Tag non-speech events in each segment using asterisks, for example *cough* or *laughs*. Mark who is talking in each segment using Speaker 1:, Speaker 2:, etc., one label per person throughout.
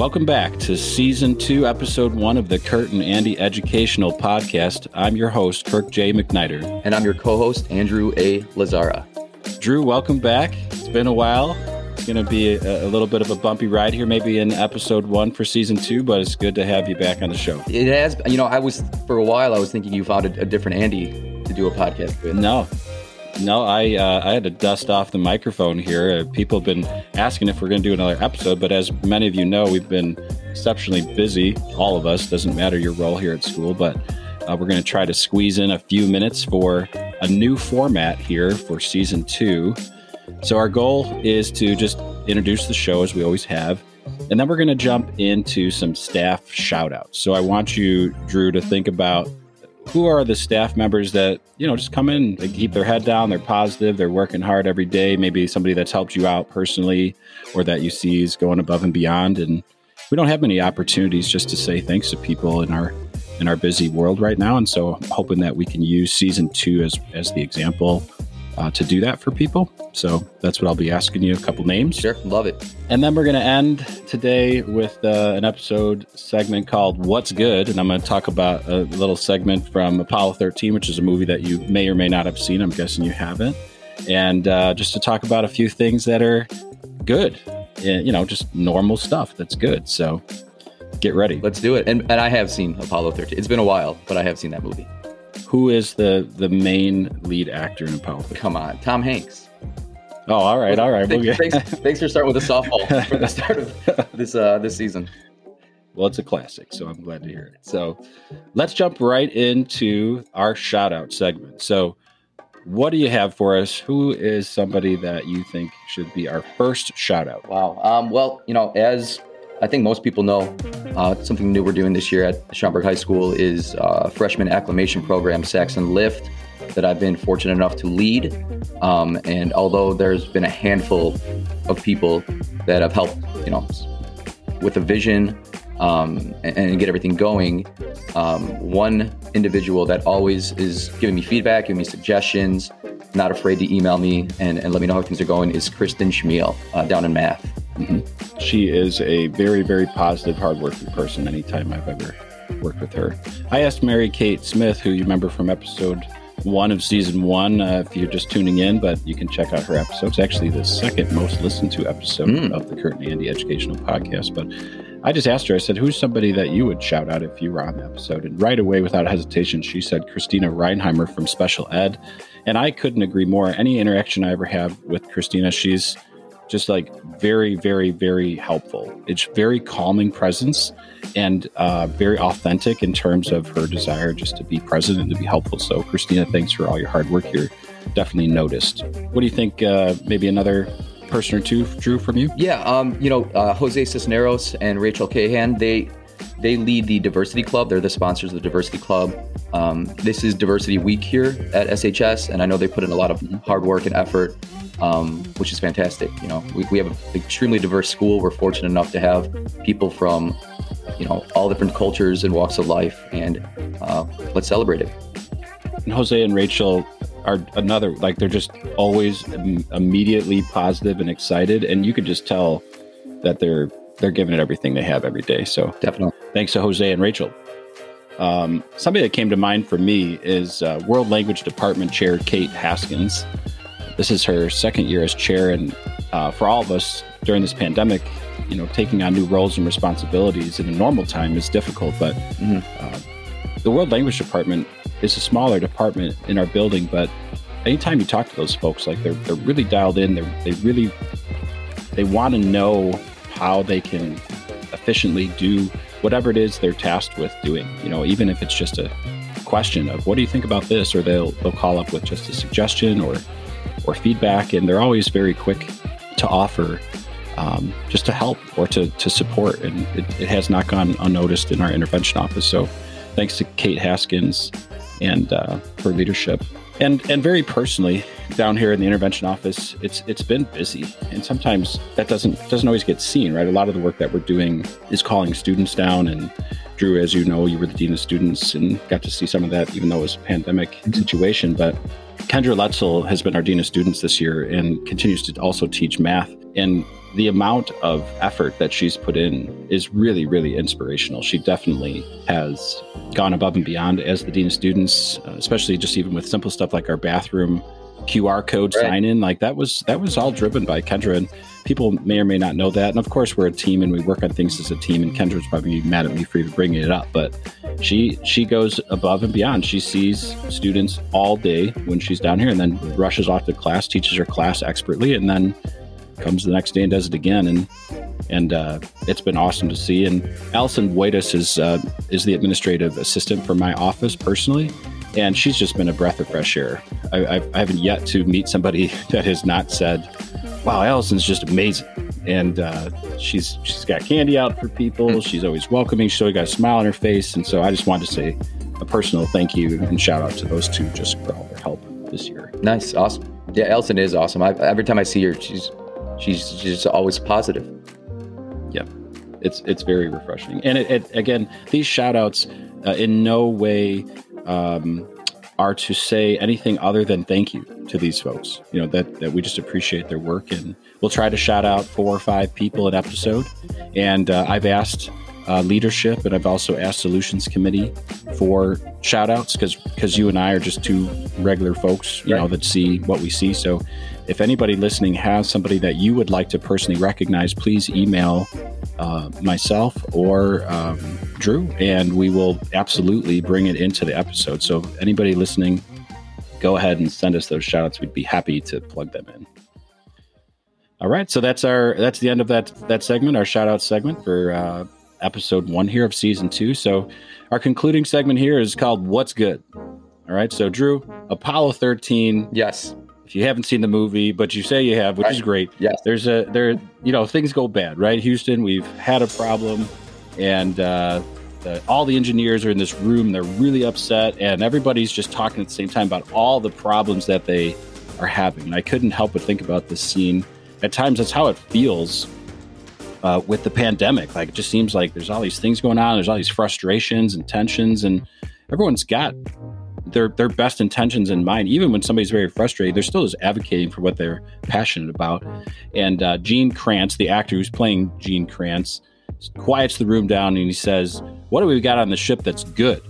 Speaker 1: Welcome back to season two, episode one of the Kirk and Andy Educational Podcast. I'm your host, Kirk J. McKnighter.
Speaker 2: And I'm your co host, Andrew A. Lazara.
Speaker 1: Drew, welcome back. It's been a while. It's going to be a, a, little bit of a bumpy ride here, maybe in episode one for season two, but it's good to have you back on the show.
Speaker 2: It has, you know, I was, for a while, I was thinking you found a, a different Andy to do a podcast with.
Speaker 1: No, no, I uh, I had to dust off the microphone here. Uh, people have been asking if we're going to do another episode, but as many of you know, we've been exceptionally busy. All of us doesn't matter your role here at school, but uh, we're going to try to squeeze in a few minutes for a new format here for season two. So our goal is to just introduce the show as we always have. And then we're going to jump into some staff shout outs. So I want you, Drew, to think about who are the staff members that you know just come in they keep their head down they're positive they're working hard every day maybe somebody that's helped you out personally or that you see is going above and beyond. And we don't have many opportunities just to say thanks to people in our in our busy world right now. And so i'm hoping that we can use season two as as the example uh, to do that for people. So that's what I'll be asking you a couple names.
Speaker 2: Sure, love it.
Speaker 1: And then we're going to end today with uh, an episode segment called What's Good. And I'm going to talk about a little segment from Apollo 13, which is a movie that you may or may not have seen. I'm guessing you haven't. And uh, just to talk about a few things that are good, you know, just normal stuff that's good. So get ready.
Speaker 2: Let's do it. And, and I have seen Apollo 13. It's been a while, but I have seen that movie.
Speaker 1: Who is the the main lead actor in Apollo?
Speaker 2: Come on, Tom Hanks.
Speaker 1: Oh, all right, all right.
Speaker 2: Thanks, we'll thanks, thanks, for starting with a softball *laughs* for the start of this uh, this season.
Speaker 1: Well, it's a classic, so I'm glad to hear it. So, let's jump right into our shout out segment. So, what do you have for us? Who is somebody that you think should be our first shout out?
Speaker 2: Wow. Um, well, you know, as I think most people know uh, something new we're doing this year at Schaumburg High School is uh, freshman acclimation program, Saxon Lift, that I've been fortunate enough to lead. Um, and although there's been a handful of people that have helped, you know, with a vision um, and, and, get everything going, um, one individual that always is giving me feedback, giving me suggestions, not afraid to email me and, and let me know how things are going is Kristen Schmiel uh, down in math.
Speaker 1: Mm-hmm. She is a very, very positive, hardworking person. Anytime I've ever worked with her, I asked Mary Kate Smith, who you remember from episode one of season one, uh, if you're just tuning in, but you can check out her episodes. Actually, the second most listened to episode mm. of the Kirk and Andy Educational Podcast. But I just asked her, I said, who's somebody that you would shout out if you were on the episode? And right away, without hesitation, she said Christina Reinheimer from Special Ed. And I couldn't agree more. Any interaction I ever have with Christina, she's just like very, very, very helpful. It's very calming presence and uh, very authentic in terms of her desire just to be present and to be helpful. So, Christina, thanks for all your hard work here. Definitely noticed. What do you think? Uh, maybe another person or two, Drew, from you?
Speaker 2: Yeah, um, you know, uh, Jose Cisneros and Rachel Cahan, they they lead the Diversity Club. They're the sponsors of the Diversity Club. Um, this is Diversity Week here at SHS, and I know they put in a lot of hard work and effort um, which is fantastic. You know, we, we have an extremely diverse school. We're fortunate enough to have people from, you know, all different cultures and walks of life, and uh, let's celebrate it.
Speaker 1: And Jose and Rachel are another like they're just always immediately positive and excited, and you could just tell that they're they're giving it everything they have every day. So
Speaker 2: definitely,
Speaker 1: thanks to Jose and Rachel. Um, somebody that came to mind for me is uh, World Language Department Chair Kate Haskins. This is her second year as chair, and uh, for all of us during this pandemic, you know, taking on new roles and responsibilities in a normal time is difficult. But mm-hmm. uh, the World Language Department is a smaller department in our building, but anytime you talk to those folks, like they're they're really dialed in. They they really they want to know how they can efficiently do whatever it is they're tasked with doing. You know, even if it's just a question of what do you think about this, or they'll they'll call up with just a suggestion or or feedback, and they're always very quick to offer um, just to help or to, to support. And it, it, has not gone unnoticed in our intervention office. So thanks to Kate Haskins and uh, her leadership. And, and very personally, down here in the intervention office, it's it's been busy, and sometimes that doesn't doesn't always get seen, right? A lot of the work that we're doing is calling students down, and Drew, as you know, you were the dean of students and got to see some of that, even though it was a pandemic situation. But Kendra Letzel has been our Dean of Students this year and continues to also teach math. And the amount of effort that she's put in is really, really inspirational. She definitely has gone above and beyond as the Dean of Students, uh, especially just even with simple stuff like our bathroom QR code right. sign in. Like that was that was all driven by Kendra. And people may or may not know that. And of course, we're a team and we work on things as a team. And Kendra's probably mad at me for even bringing it up, but she she goes above and beyond. She sees students all day when she's down here, and then rushes off to class, teaches her class expertly, and then comes the next day and does it again. And and uh, it's been awesome to see. And Allison Waitis is uh, is the administrative assistant for my office personally, and she's just been a breath of fresh air. I, I've, I haven't yet to meet somebody *laughs* that has not said, "Wow, Allison's just amazing." And uh, she's she's got candy out for people. Hmm. She's always welcoming. She's always got a smile on her face. And so I just wanted to say a personal thank you and shout out to those two just for all their help this year.
Speaker 2: Nice, awesome. Yeah, Allison is awesome. I, every time I see her, she's she's just always positive.
Speaker 1: Yeah, it's it's very refreshing. And it, it again, these shout outs uh, in no way um, are to say anything other than thank you to these folks. You know that that we just appreciate their work, and we'll try to shout out four or five people an episode. And uh, I've asked uh, leadership, and I've also asked solutions committee for shout outs because because you and I are just two regular folks, you right. know, that see what we see. So if anybody listening has somebody that you would like to personally recognize, please email uh, myself or um, Drew, and we will absolutely bring it into the episode. So, anybody listening, go ahead and send us those shout outs. We'd be happy to plug them in. All right, so that's our that's the end of that that segment, our shout out segment for uh, episode one here of season two. So, our concluding segment here is called "What's Good." All right, so Drew, Apollo thirteen,
Speaker 2: yes,
Speaker 1: if you haven't seen the movie, but you say you have, which right. is great.
Speaker 2: Yes.
Speaker 1: There's a there you know, things go bad, right? Houston, we've had a problem and uh the, all the engineers are in this room, they're really upset and everybody's just talking at the same time about all the problems that they are having. And I couldn't help but think about this scene. At times that's how it feels uh, with the pandemic. Like it just seems like there's all these things going on, there's all these frustrations and tensions and everyone's got their their best intentions in mind. Even when somebody's very frustrated, they're still just advocating for what they're passionate about. And uh, Gene Kranz, the actor who's playing Gene Kranz, quiets the room down and he says, "What do we got on the ship that's good?"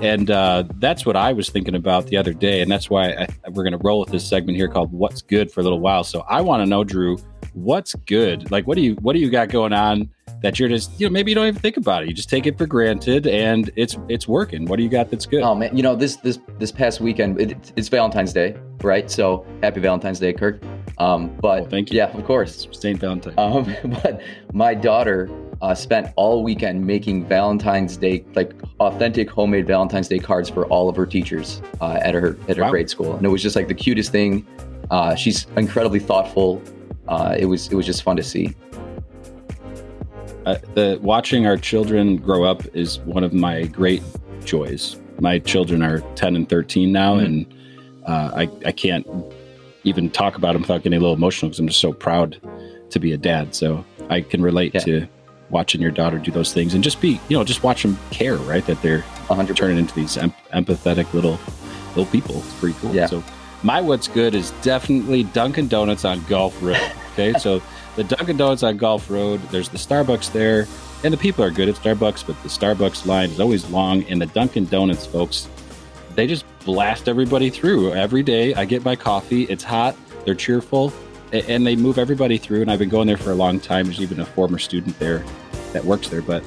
Speaker 1: And uh, that's what I was thinking about the other day, and that's why I, we're going to roll with this segment here called "What's Good" for a little while. So I want to know, Drew, what's good? Like, what do you what do you got going on that you're just you know maybe you don't even think about it. You just take it for granted and it's it's working. What do you got that's good?
Speaker 2: Oh man. You know this this this past weekend it, it's valentine's day right? So happy valentine's day kirk. Um but
Speaker 1: oh, thank you.
Speaker 2: yeah of course.
Speaker 1: Saint valentine.
Speaker 2: Um *laughs* but my daughter uh, spent all weekend making valentine's day like authentic homemade valentine's day cards for all of her teachers uh, at her at her wow. grade school. And it was just like the cutest thing. Uh, she's incredibly thoughtful uh, it was it was just fun to see
Speaker 1: uh, the watching our children grow up is one of my great joys. My children are 10 and 13 now, mm-hmm. and uh, I, I can't even talk about them without getting a little emotional because I'm just so proud to be a dad. So I can relate yeah. to watching your daughter do those things and just be, you know, just watch them care, right? That they're 100 turning into these em- empathetic little little people. It's pretty cool.
Speaker 2: Yeah.
Speaker 1: So my what's good is definitely Dunkin' Donuts on Golf Road. Okay, *laughs* so the Dunkin' Donuts on Golf Road. There's the Starbucks there, and the people are good at Starbucks, but the Starbucks line is always long. And the Dunkin' Donuts folks, they just blast everybody through every day. I get my coffee. It's hot. They're cheerful, and they move everybody through. And I've been going there for a long time. There's even a former student there that works there, but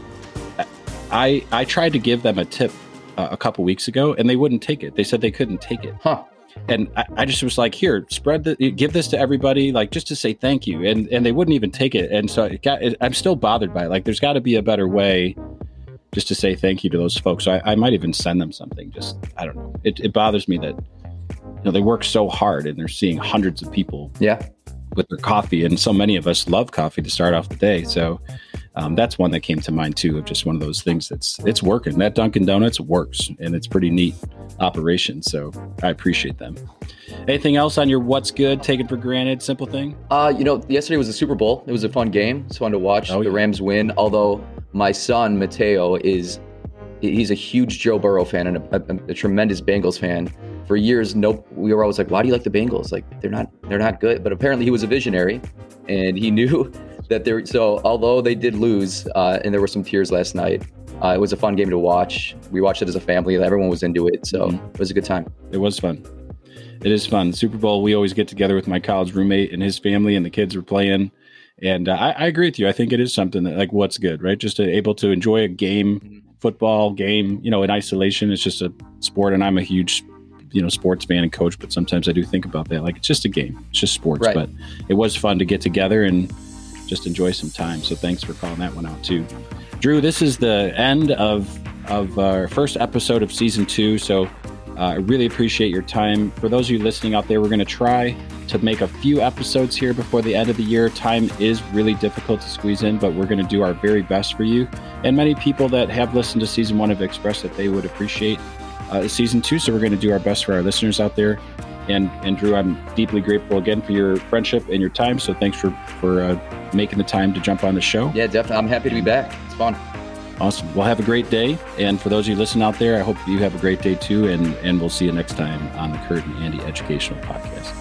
Speaker 1: I I tried to give them a tip uh, a couple weeks ago, and they wouldn't take it. They said they couldn't take it.
Speaker 2: Huh
Speaker 1: and I, I, just was like, here, spread the, give this to everybody, like just to say thank you, and and they wouldn't even take it, and so it got, it, I'm still bothered by it. Like, there's got to be a better way, just to say thank you to those folks. So I, I might even send them something. Just I don't know. It, it bothers me that you know they work so hard and they're seeing hundreds of people,
Speaker 2: yeah,
Speaker 1: with their coffee, and so many of us love coffee to start off the day. So um, that's one that came to mind too of just one of those things that's it's working. That Dunkin' Donuts works, and it's pretty neat operation. So I appreciate them. Anything else on your what's good, taken for granted, simple thing?
Speaker 2: Uh, you know, yesterday was the Super Bowl. It was a fun game. It's fun to watch. Oh, the yeah. Rams win. Although my son Mateo is he's a huge Joe Burrow fan and a, a, a, tremendous Bengals fan. For years, no, we were always like, "Why do you like the Bengals? Like they're not they're not good." But apparently, he was a visionary, and he *laughs* knew that they're so. Although they did lose, uh, and there were some tears last night, uh, it was a fun game to watch. We watched it as a family. Everyone was into it, so mm-hmm. it was a good time.
Speaker 1: It was fun. It is fun. Super Bowl. We always get together with my college roommate and his family, and the kids were playing. And uh, I, I, agree with you. I think it is something that, like, what's good, right? Just to, able to enjoy a game, mm-hmm. Football game, you know, in isolation. It's just a sport, and I'm a huge, you know, sports fan and coach. But sometimes I do think about that. Like, it's just a game. It's just sports. Right. But it was fun to get together and just enjoy some time. So thanks for calling that one out too. Drew, this is the end of of our first episode of season two. So uh, I really appreciate your time. For those of you listening out there, we're going to try to make a few episodes here before the end of the year. Time is really difficult to squeeze in, but we're going to do our very best for you. And many people that have listened to season one have expressed that they would appreciate uh, season two. So we're going to do our best for our listeners out there. And, and Drew, I'm deeply grateful again for your friendship and your time. So thanks for for uh, making the time to jump on the show.
Speaker 2: Yeah, definitely. I'm happy to be back. It's fun.
Speaker 1: Awesome. Well, have a great day. And for those of you listening out there, I hope you have a great day too. And, and we'll see you next time on the Kirk and Andy Educational Podcast.